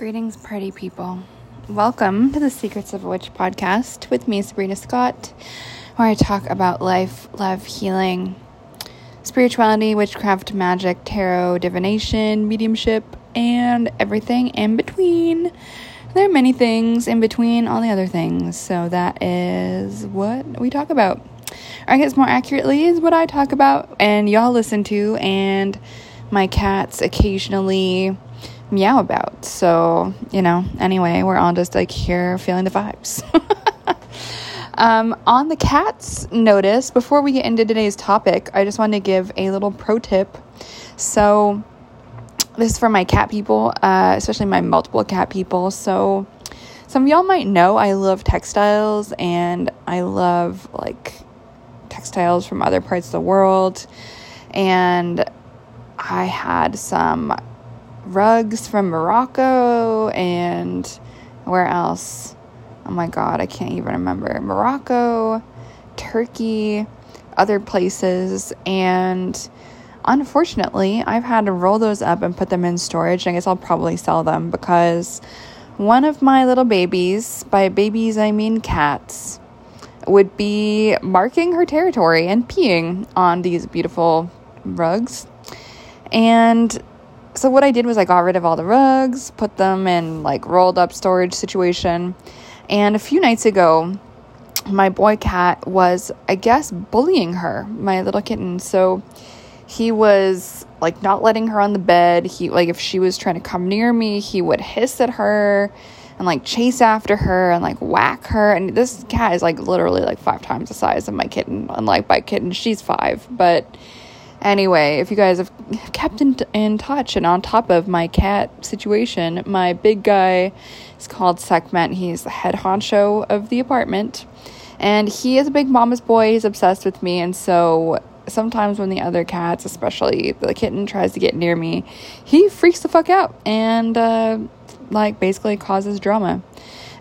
Greetings, party people. Welcome to the Secrets of a Witch podcast with me, Sabrina Scott, where I talk about life, love, healing, spirituality, witchcraft, magic, tarot, divination, mediumship, and everything in between. There are many things in between all the other things, so that is what we talk about. Or I guess more accurately is what I talk about and y'all listen to, and my cats occasionally meow about. So, you know, anyway, we're all just like here feeling the vibes. um, on the cats notice, before we get into today's topic, I just want to give a little pro tip. So, this is for my cat people, uh, especially my multiple cat people. So, some of y'all might know I love textiles and I love like textiles from other parts of the world. And I had some rugs from Morocco and where else? Oh my god, I can't even remember. Morocco, Turkey, other places, and unfortunately, I've had to roll those up and put them in storage. I guess I'll probably sell them because one of my little babies, by babies I mean cats, would be marking her territory and peeing on these beautiful rugs. And so what I did was I got rid of all the rugs, put them in like rolled up storage situation. And a few nights ago, my boy cat was, I guess, bullying her, my little kitten. So he was like not letting her on the bed. He like if she was trying to come near me, he would hiss at her and like chase after her and like whack her. And this cat is like literally like five times the size of my kitten. Unlike my kitten, she's five, but Anyway, if you guys have kept in, in touch and on top of my cat situation, my big guy is called Sekhmet. He's the head honcho of the apartment. And he is a big mama's boy. He's obsessed with me. And so sometimes when the other cats, especially the kitten, tries to get near me, he freaks the fuck out and, uh, like, basically causes drama.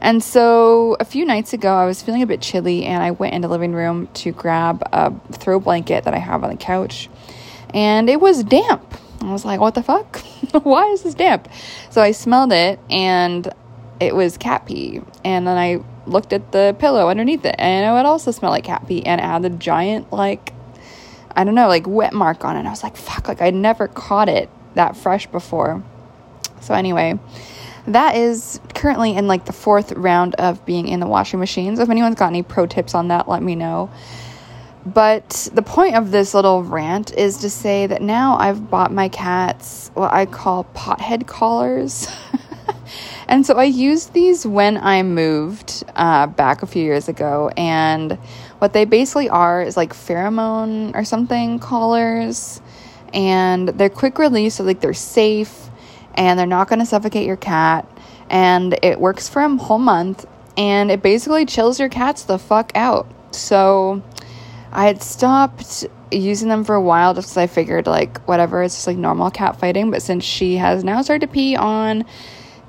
And so a few nights ago, I was feeling a bit chilly and I went into the living room to grab a throw blanket that I have on the couch. And it was damp. I was like, what the fuck? Why is this damp? So I smelled it and it was cat pee. And then I looked at the pillow underneath it and it would also smell like cat pee. And it had a giant, like, I don't know, like wet mark on it. I was like, fuck, like I never caught it that fresh before. So anyway, that is currently in like the fourth round of being in the washing machine. So if anyone's got any pro tips on that, let me know. But the point of this little rant is to say that now I've bought my cats what I call pothead collars. and so I used these when I moved uh, back a few years ago. And what they basically are is like pheromone or something collars. And they're quick release, so like they're safe and they're not going to suffocate your cat. And it works for a whole month and it basically chills your cats the fuck out. So I had stopped using them for a while just because I figured, like, whatever, it's just like normal cat fighting. But since she has now started to pee on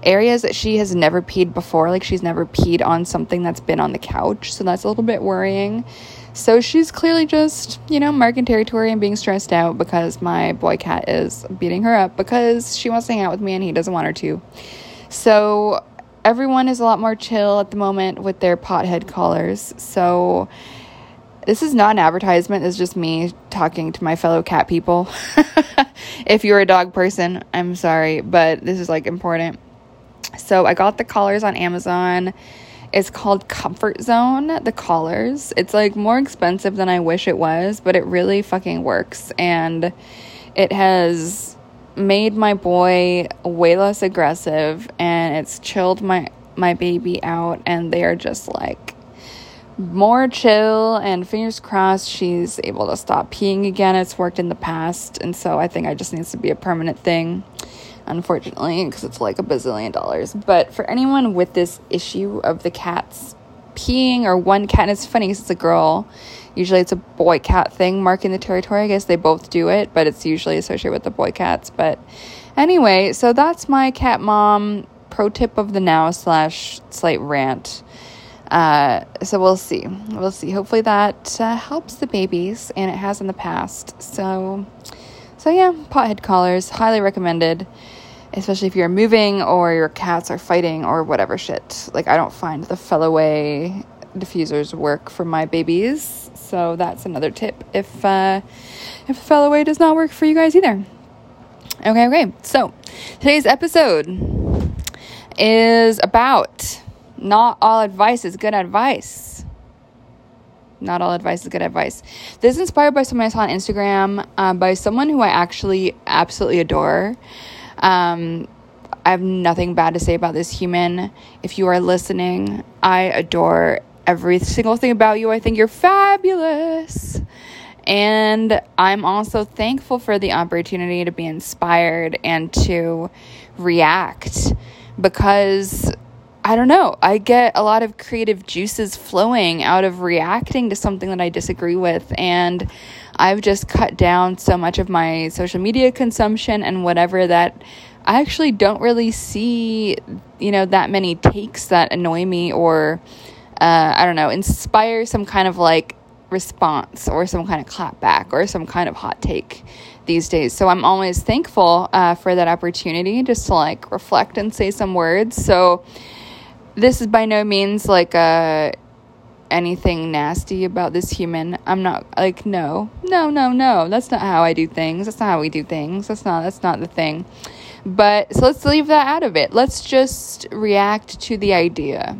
areas that she has never peed before, like, she's never peed on something that's been on the couch. So that's a little bit worrying. So she's clearly just, you know, marking territory and being stressed out because my boy cat is beating her up because she wants to hang out with me and he doesn't want her to. So everyone is a lot more chill at the moment with their pothead collars. So this is not an advertisement, it's just me talking to my fellow cat people. if you're a dog person, I'm sorry, but this is like important. So I got the collars on Amazon it's called Comfort Zone, the collars. It's like more expensive than I wish it was, but it really fucking works. And it has made my boy way less aggressive and it's chilled my my baby out and they are just like more chill and fingers crossed she's able to stop peeing again. It's worked in the past and so I think I just needs to be a permanent thing unfortunately, because it's like a bazillion dollars. But for anyone with this issue of the cats peeing or one cat, and it's funny because it's a girl. Usually it's a boy cat thing marking the territory. I guess they both do it, but it's usually associated with the boy cats. But anyway, so that's my cat mom pro tip of the now slash slight rant. Uh, so we'll see. We'll see. Hopefully that uh, helps the babies, and it has in the past. So, so yeah, pothead collars, highly recommended. especially if you're moving or your cats are fighting or whatever shit. Like, I don't find the Feliway diffusers work for my babies. So that's another tip if uh, if the Feliway does not work for you guys either. Okay, okay. So today's episode is about not all advice is good advice. Not all advice is good advice. This is inspired by someone I saw on Instagram uh, by someone who I actually absolutely adore. Um, I have nothing bad to say about this human. If you are listening, I adore every single thing about you. I think you're fabulous. And I'm also thankful for the opportunity to be inspired and to react because I don't know, I get a lot of creative juices flowing out of reacting to something that I disagree with. And I've just cut down so much of my social media consumption and whatever that I actually don't really see, you know, that many takes that annoy me or, uh, I don't know, inspire some kind of like response or some kind of clapback or some kind of hot take these days. So I'm always thankful uh, for that opportunity just to like reflect and say some words. So this is by no means like uh, anything nasty about this human. I'm not like no, no, no, no. That's not how I do things. That's not how we do things. That's not that's not the thing. But so let's leave that out of it. Let's just react to the idea.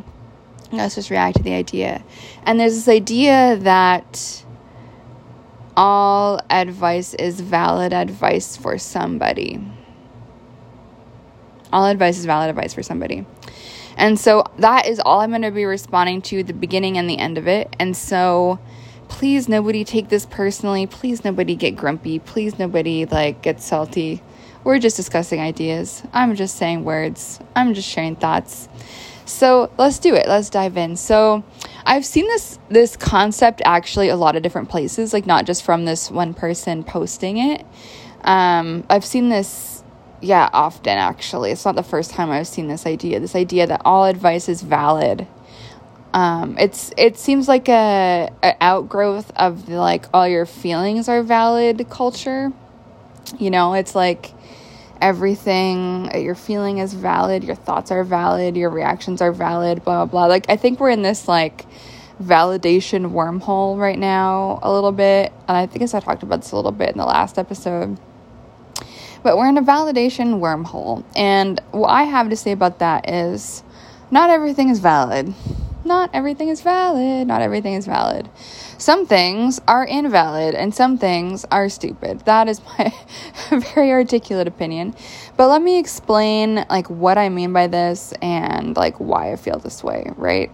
Let's just react to the idea. And there's this idea that all advice is valid advice for somebody. All advice is valid advice for somebody. And so that is all I'm going to be responding to the beginning and the end of it. And so please nobody take this personally. Please nobody get grumpy. Please nobody like get salty. We're just discussing ideas. I'm just saying words. I'm just sharing thoughts. So let's do it. Let's dive in. So I've seen this this concept actually a lot of different places, like not just from this one person posting it. Um, I've seen this, yeah, often actually. It's not the first time I've seen this idea. This idea that all advice is valid. Um, it's it seems like a, a outgrowth of the, like all your feelings are valid culture. You know, it's like everything you're feeling is valid, your thoughts are valid, your reactions are valid, blah, blah, blah. Like, I think we're in this, like, validation wormhole right now a little bit. And I think I talked about this a little bit in the last episode. But we're in a validation wormhole. And what I have to say about that is not everything is valid. Not everything is valid. Not everything is valid. Some things are invalid and some things are stupid. That is my very articulate opinion. But let me explain like what I mean by this and like why I feel this way, right?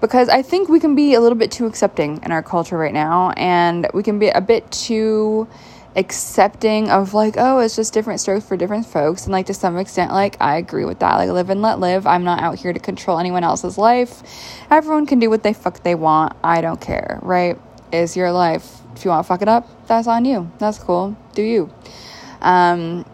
Because I think we can be a little bit too accepting in our culture right now and we can be a bit too accepting of like oh it's just different strokes for different folks. And like to some extent like i agree with that. Like live and let live. I'm not out here to control anyone else's life. Everyone can do what they fuck they want. I don't care right? Is your life. If you want to fuck it up that's on you. That's cool. Do you. Um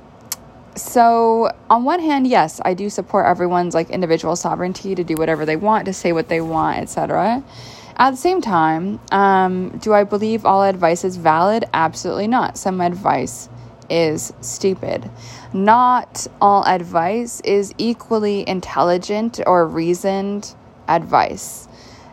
so on one hand yes i do support everyone's like individual sovereignty to do whatever they want to say what they want etc at the same time, um, do I believe all advice is valid? Absolutely not. Some advice is stupid. Not all advice is equally intelligent or reasoned advice.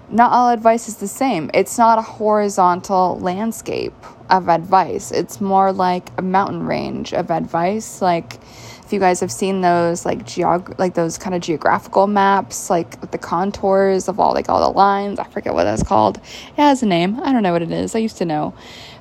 Not all advice is the same. It's not a horizontal landscape of advice, it's more like a mountain range of advice. Like, if you guys have seen those like geog like those kind of geographical maps like with the contours of all like all the lines i forget what that's called it has a name i don't know what it is i used to know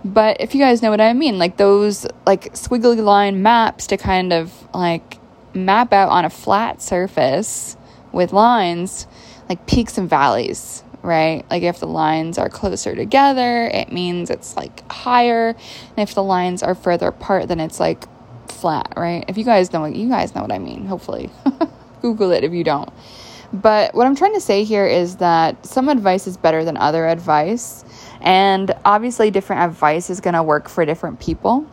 but if you guys know what i mean like those like squiggly line maps to kind of like map out on a flat surface with lines like peaks and valleys right? Like if the lines are closer together, it means it's like higher. And if the lines are further apart, then it's like flat, right? If you guys know you guys know what I mean, hopefully. Google it if you don't. But what I'm trying to say here is that some advice is better than other advice. And obviously, different advice is going to work for different people.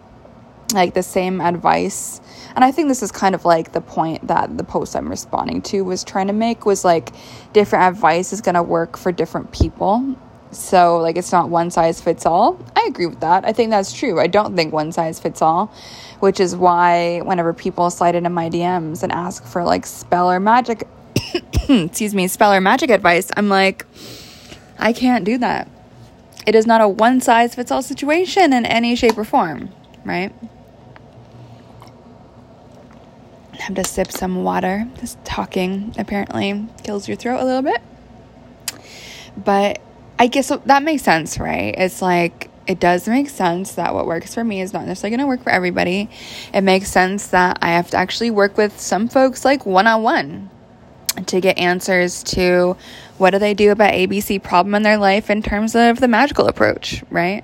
Like the same advice. And I think this is kind of like the point that the post I'm responding to was trying to make was like different advice is going to work for different people. So, like, it's not one size fits all. I agree with that. I think that's true. I don't think one size fits all, which is why whenever people slide into my DMs and ask for like spell or magic, excuse me, spell or magic advice, I'm like, I can't do that. It is not a one size fits all situation in any shape or form, right? Have to sip some water. This talking apparently kills your throat a little bit. But I guess that makes sense, right? It's like it does make sense that what works for me is not necessarily going to work for everybody. It makes sense that I have to actually work with some folks like one on one to get answers to what do they do about ABC problem in their life in terms of the magical approach, right?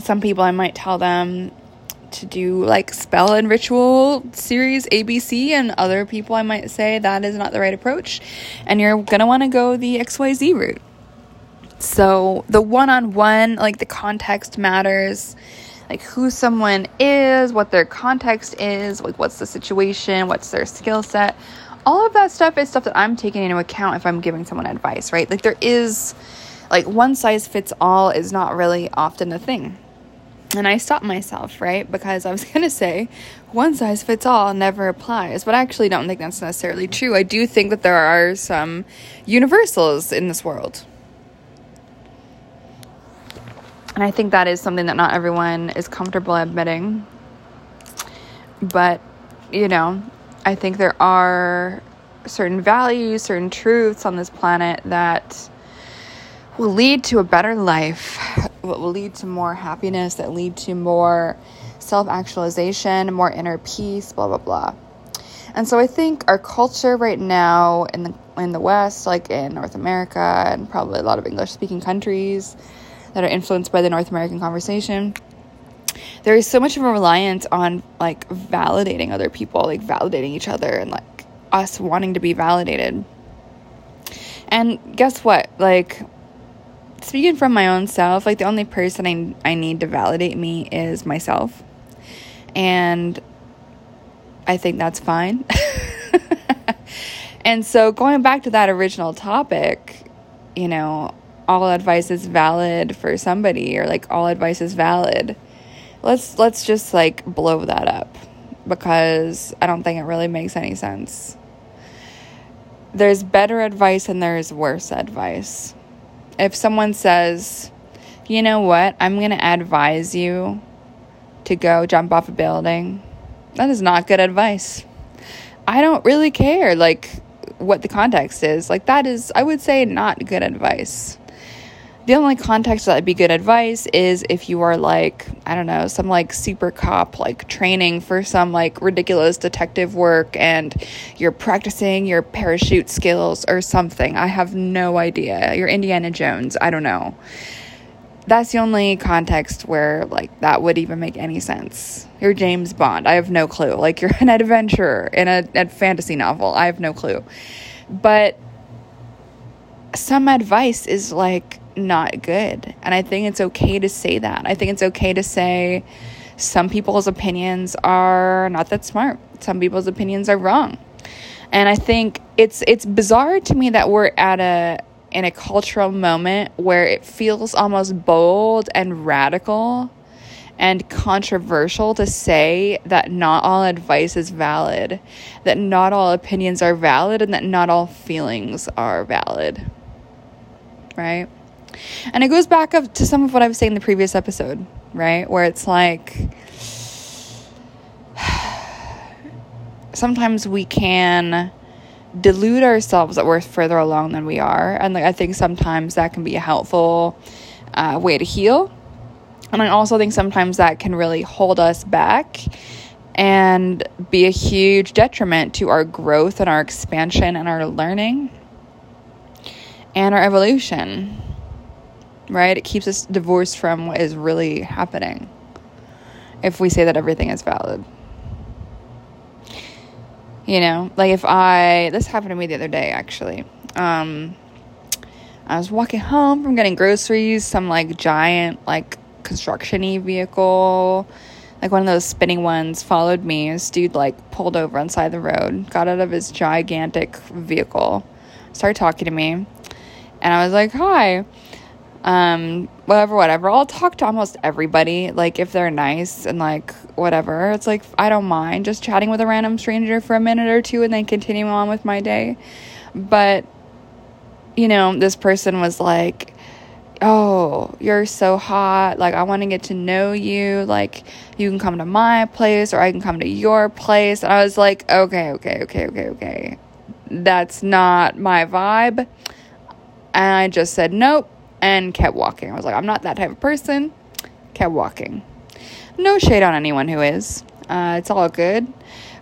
Some people I might tell them to do like spell and ritual series ABC, and other people I might say that is not the right approach, and you're gonna want to go the XYZ route. So, the one on one, like the context matters, like who someone is, what their context is, like what's the situation, what's their skill set. All of that stuff is stuff that I'm taking into account if I'm giving someone advice, right? Like, there is, like, one size fits all is not really often a thing and I stopped myself, right? Because I was going to say one size fits all never applies, but I actually don't think that's necessarily true. I do think that there are some universals in this world. And I think that is something that not everyone is comfortable admitting. But, you know, I think there are certain values, certain truths on this planet that will lead to a better life, what will lead to more happiness, that lead to more self actualization, more inner peace, blah, blah, blah. And so I think our culture right now in the in the West, like in North America and probably a lot of English speaking countries that are influenced by the North American conversation, there is so much of a reliance on like validating other people, like validating each other and like us wanting to be validated. And guess what? Like speaking from my own self, like the only person I, I need to validate me is myself. And I think that's fine. and so going back to that original topic, you know, all advice is valid for somebody or like all advice is valid. Let's let's just like blow that up because I don't think it really makes any sense. There's better advice and there's worse advice if someone says, you know what, I'm going to advise you to go jump off a building, that is not good advice. I don't really care, like, what the context is. Like, that is, I would say, not good advice. The only context that would be good advice is if you are like, I don't know, some like super cop, like training for some like ridiculous detective work and you're practicing your parachute skills or something. I have no idea. You're Indiana Jones. I don't know. That's the only context where like that would even make any sense. You're James Bond. I have no clue. Like you're an adventurer in a, a fantasy novel. I have no clue. But some advice is like not good. And I think it's okay to say that. I think it's okay to say some people's opinions are not that smart. Some people's opinions are wrong. And I think it's it's bizarre to me that we're at a in a cultural moment where it feels almost bold and radical and controversial to say that not all advice is valid, that not all opinions are valid, and that not all feelings are valid. Right? And it goes back up to some of what I was saying in the previous episode, right? Where it's like sometimes we can delude ourselves that we're further along than we are. And like I think sometimes that can be a helpful uh, way to heal. And I also think sometimes that can really hold us back and be a huge detriment to our growth and our expansion and our learning and our evolution right? It keeps us divorced from what is really happening if we say that everything is valid. You know, like if I, this happened to me the other day actually. Um, I was walking home from getting groceries, some like giant, like construction y vehicle, like one of those spinning ones, followed me. This dude like pulled over on side of the road, got out of his gigantic vehicle, started talking to me. And I was like, hi. Um, whatever, whatever. I'll talk to almost everybody, like if they're nice and like whatever. It's like I don't mind just chatting with a random stranger for a minute or two and then continuing on with my day. But you know, this person was like, oh, you're so hot. Like, I want to get to know you. Like, you can come to my place or I can come to your place. And I was like, okay, okay, okay, okay, okay. That's not my vibe. And I just said nope and kept walking. I was like, I'm not that type of person. Kept walking. No shade on anyone who is. Uh, it's all good.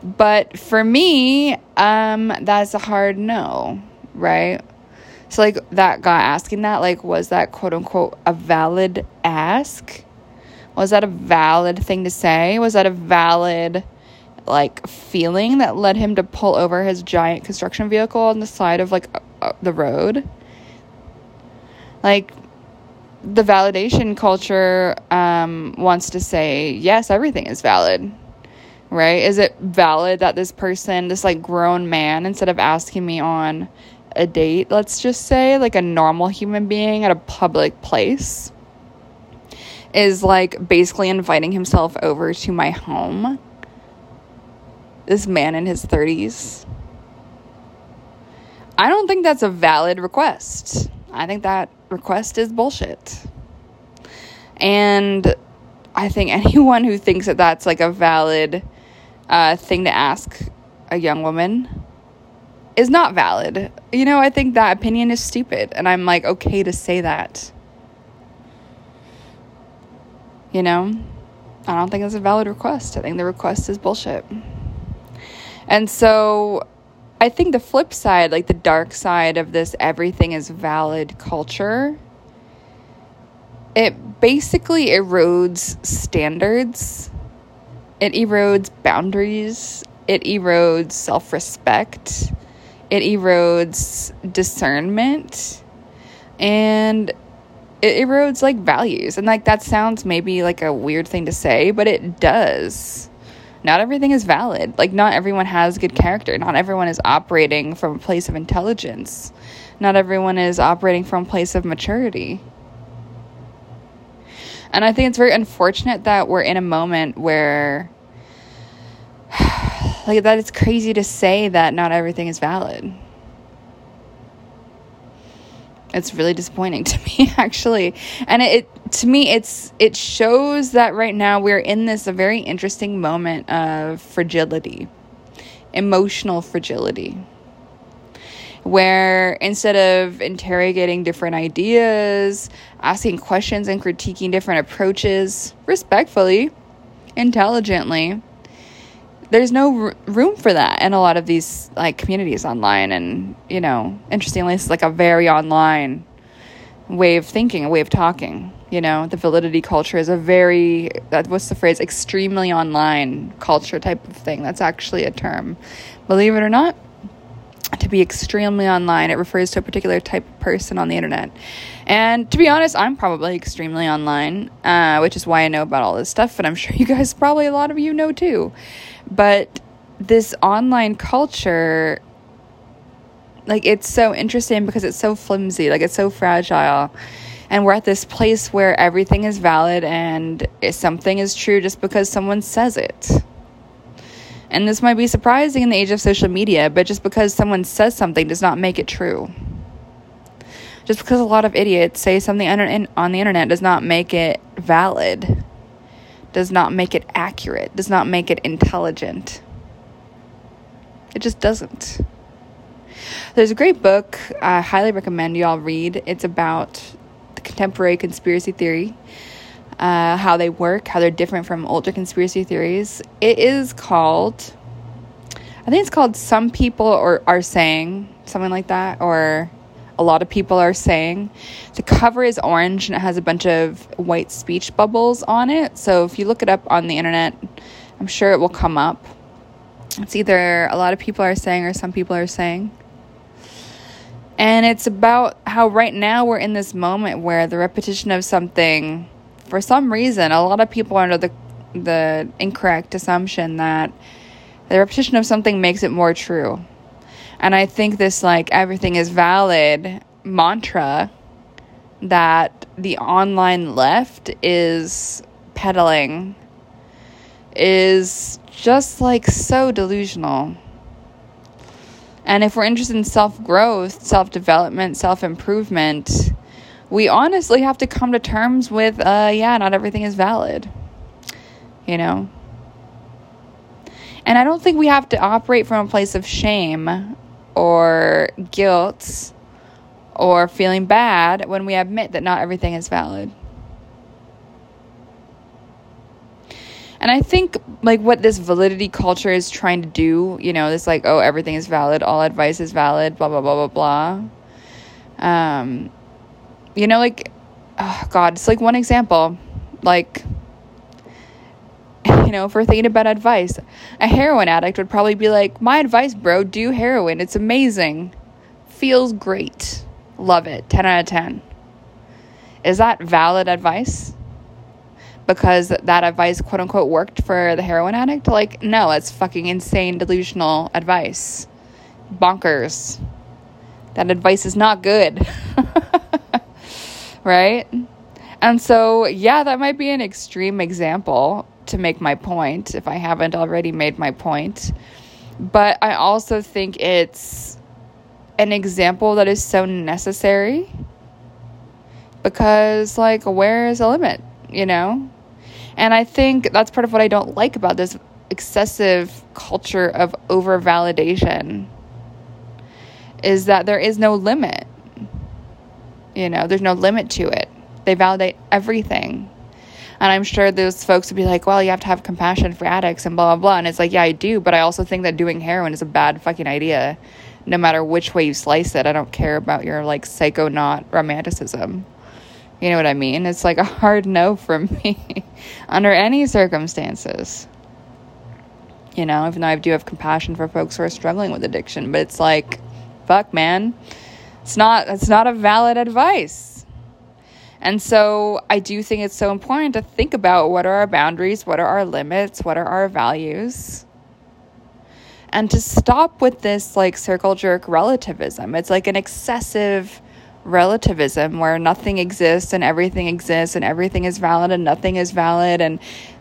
But for me, um, that's a hard no, right? So, like, that guy asking that, like, was that quote unquote a valid ask? Was that a valid thing to say? Was that a valid, like, feeling that led him to pull over his giant construction vehicle on the side of, like, uh, the road? Like, the validation culture um, wants to say, yes, everything is valid right? Is it valid that this person, this like grown man, instead of asking me on a date, let's just say, like a normal human being at a public place, is like basically inviting himself over to my home. This man in his 30s. I don't think that's a valid request. I think that request is bullshit. And I think anyone who thinks that that's like a valid uh, thing to ask a young woman is not valid. You know, I think that opinion is stupid, and I'm like, okay to say that. You know, I don't think it's a valid request. I think the request is bullshit. And so I think the flip side, like the dark side of this everything is valid culture, it basically erodes standards, it erodes boundaries, it erodes self respect it erodes discernment. And it erodes like values. And like that sounds maybe like a weird thing to say, but it does. Not everything is valid. Like, not everyone has good character. Not everyone is operating from a place of intelligence. Not everyone is operating from a place of maturity. And I think it's very unfortunate that we're in a moment where like that it's crazy to say that not everything is valid. It's really disappointing to me actually. And it, it to me it's it shows that right now we're in this a very interesting moment of fragility. Emotional fragility where instead of interrogating different ideas, asking questions, and critiquing different approaches respectfully, intelligently, there's no r- room for that in a lot of these like communities online. And you know interestingly it's like a very online way of thinking a way of talking you know? The validity culture is a very that what's the phrase? Extremely online culture type of thing. That's actually a term. Believe it or not to be extremely online it refers to a particular type of person on the internet and to be honest i'm probably extremely online uh, which is why i know about all this stuff and i'm sure you guys probably a lot of you know too but this online culture, like, it's so interesting because it's so flimsy, like, it's so fragile. And we're at this place where everything is valid and something is true just because someone says it. And this might be surprising in the age of social media, but just because someone says something does not make it true. Just because a lot of idiots say something on the internet does not make it valid does not make it accurate, does not make it intelligent. It just doesn't. There's a great book I highly recommend you all read. It's about the contemporary conspiracy theory, uh, how they work, how they're different from older conspiracy theories. It is called, I think it's called Some People or Are Saying, something like that, or a lot of people are saying. The cover is orange and it has a bunch of white speech bubbles on it. So if you look it up on the internet, I'm sure it will come up. It's either a lot of people are saying or some people are saying. And it's about how right now we're in this moment where the repetition of something, for some reason, a lot of people are under the the incorrect assumption that the repetition of something makes it more true. And I think this, like, everything is valid mantra that the online left is peddling is just like so delusional. And if we're interested in self growth, self development, self improvement, we honestly have to come to terms with, uh, yeah, not everything is valid. You know? And I don't think we have to operate from a place of shame or guilt or feeling bad when we admit that not everything is valid. And I think like what this validity culture is trying to do, you know, this like, oh, everything is valid, all advice is valid, blah blah blah blah blah. Um, you know, like, oh God, it's like one example, like. You know, if we're thinking about advice, a heroin addict would probably be like, My advice, bro, do heroin. It's amazing. Feels great. Love it. 10 out of 10. Is that valid advice? because that advice quote unquote worked for the heroin addict like no it's fucking insane delusional advice bonkers that advice is not good right and so yeah that might be an extreme example to make my point if i haven't already made my point but i also think it's an example that is so necessary because like where is the limit you know? And I think that's part of what I don't like about this excessive culture of over validation is that there is no limit. You know, there's no limit to it. They validate everything. And I'm sure those folks would be like, well, you have to have compassion for addicts and blah, blah, blah. And it's like, yeah, I do. But I also think that doing heroin is a bad fucking idea. No matter which way you slice it, I don't care about your like psychonaut romanticism. You know what I mean? It's like a hard no from me under any circumstances. You know, even though I do have compassion for folks who are struggling with addiction, but it's like, fuck, man. It's not it's not a valid advice. And so I do think it's so important to think about what are our boundaries, what are our limits, what are our values. And to stop with this like circle jerk relativism. It's like an excessive relativism where nothing exists and everything exists and everything is valid and nothing is valid and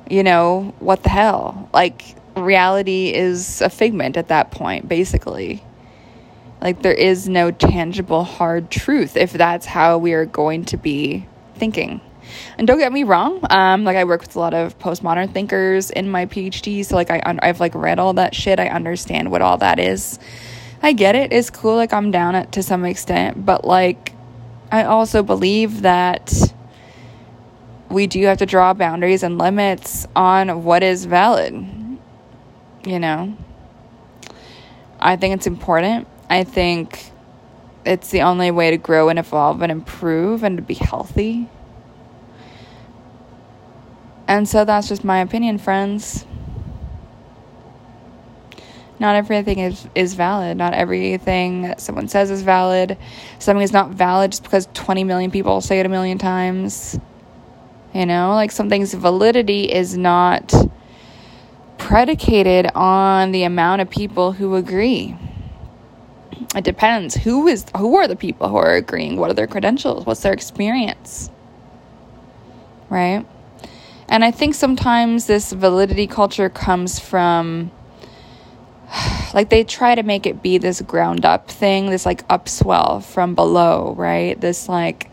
you know what the hell like reality is a figment at that point basically like there is no tangible hard truth if that's how we are going to be thinking and don't get me wrong um like i work with a lot of postmodern thinkers in my phd so like I, i've like read all that shit i understand what all that is I get it. It's cool. Like, I'm down it to some extent. But, like, I also believe that we do have to draw boundaries and limits on what is valid. You know? I think it's important. I think it's the only way to grow and evolve and improve and to be healthy. And so that's just my opinion, friends not everything is, is valid. Not everything that someone says is valid. Something is not valid just because 20 million people say it a million times. You know, like something's validity is not predicated on the amount of people who agree. It depends. Who is who are the people who are agreeing? What are their credentials? What's their experience? Right? And I think sometimes this validity culture comes from like they try to make it be this ground up thing, this like upswell from below, right? This like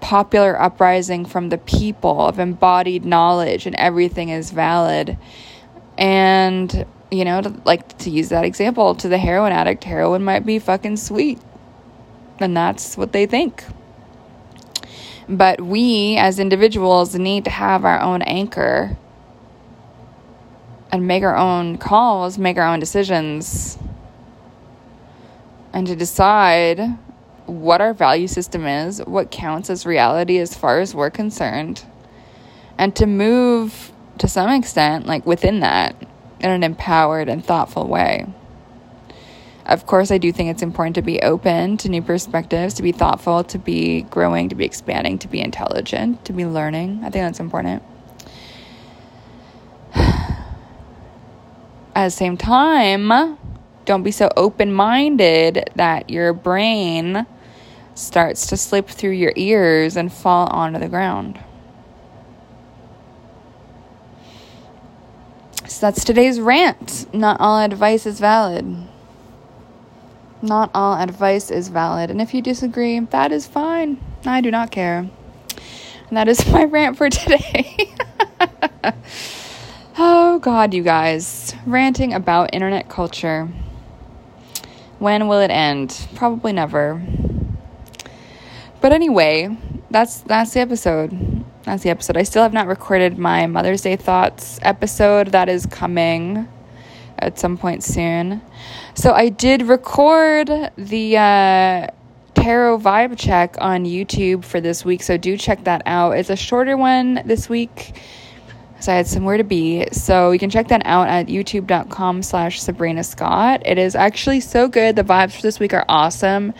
popular uprising from the people of embodied knowledge and everything is valid. And, you know, to, like to use that example, to the heroin addict, heroin might be fucking sweet. And that's what they think. But we as individuals need to have our own anchor and make our own calls, make our own decisions, and to decide what our value system is, what counts as reality as far as we're concerned, and to move to some extent, like within that, in an empowered and thoughtful way. Of course, I do think it's important to be open to new perspectives, to be thoughtful, to be growing, to be expanding, to be intelligent, to be learning. I think that's important. at the same time, Don't be so open minded that your brain starts to slip through your ears and fall onto the ground. So that's today's rant. Not all advice is valid. Not all advice is valid. And if you disagree, that is fine. I do not care. And that is my rant for today. oh, God, you guys. Ranting about internet culture. When will it end? Probably never. But anyway, that's that's the episode. That's the episode. I still have not recorded my Mother's Day thoughts episode that is coming at some point soon. So I did record the uh, tarot vibe check on YouTube for this week, so do check that out. It's a shorter one this week. So I had somewhere to be. So you can check that out at youtube.com slash Sabrina Scott. It is actually so good. The vibes for this week are awesome.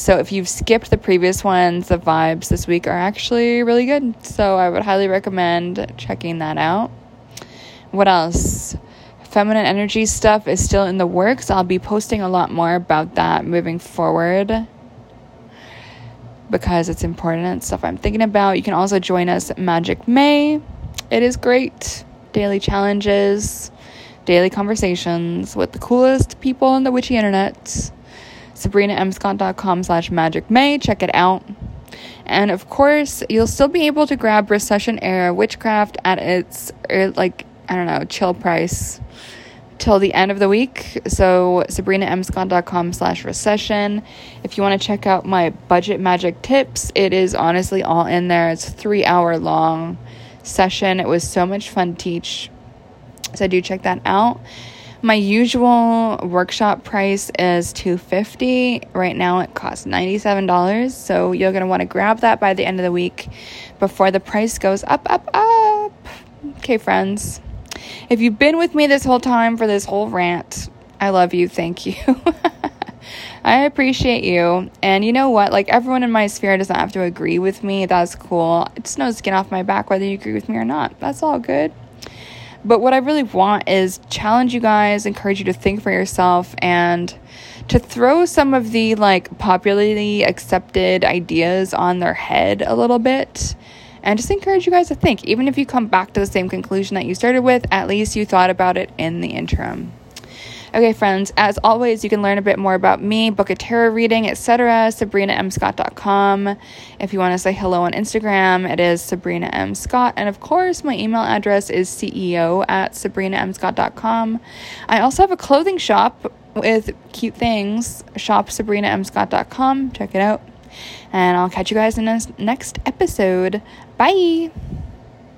So if you've skipped the previous ones, the vibes this week are actually really good. So I would highly recommend checking that out. What else? Feminine energy stuff is still in the works. I'll be posting a lot more about that moving forward because it's important stuff I'm thinking about. You can also join us Magic May. It is great. Daily challenges, daily conversations with the coolest people on the witchy internet. SabrinaMScott.com slash Magic May. Check it out. And of course, you'll still be able to grab Recession Era Witchcraft at its, er, like, I don't know, chill price till the end of the week. So sabrinamscott.com slash recession. If you want to check out my budget magic tips, it is honestly all in there. It's three hour long session. It was so much fun teach. So do check that out. My usual workshop price is 250. Right now it costs $97. So you're going to want to grab that by the end of the week before the price goes up up up. Okay, friends. If you've been with me this whole time for this whole rant, I love you. Thank you. I appreciate you. And you know what? Like, everyone in my sphere doesn't have to agree with me. That's cool. It's no skin off my back whether you agree with me or not. That's all good. But what I really want is challenge you guys, encourage you to think for yourself, and to throw some of the like popularly accepted ideas on their head a little bit and just encourage you guys to think. Even if you come back to the same conclusion that you started with, at least you thought about it in the interim. Okay, friends, as always, you can learn a bit more about me, book a tarot reading, etc. SabrinaMScott.com. If you want to say hello on Instagram, it is Sabrina M. Scott. And of course, my email address is CEO at SabrinaMScott.com. I also have a clothing shop with cute things, shopsabrinamscott.com. Check it out. And I'll catch you guys in the next episode. Bye.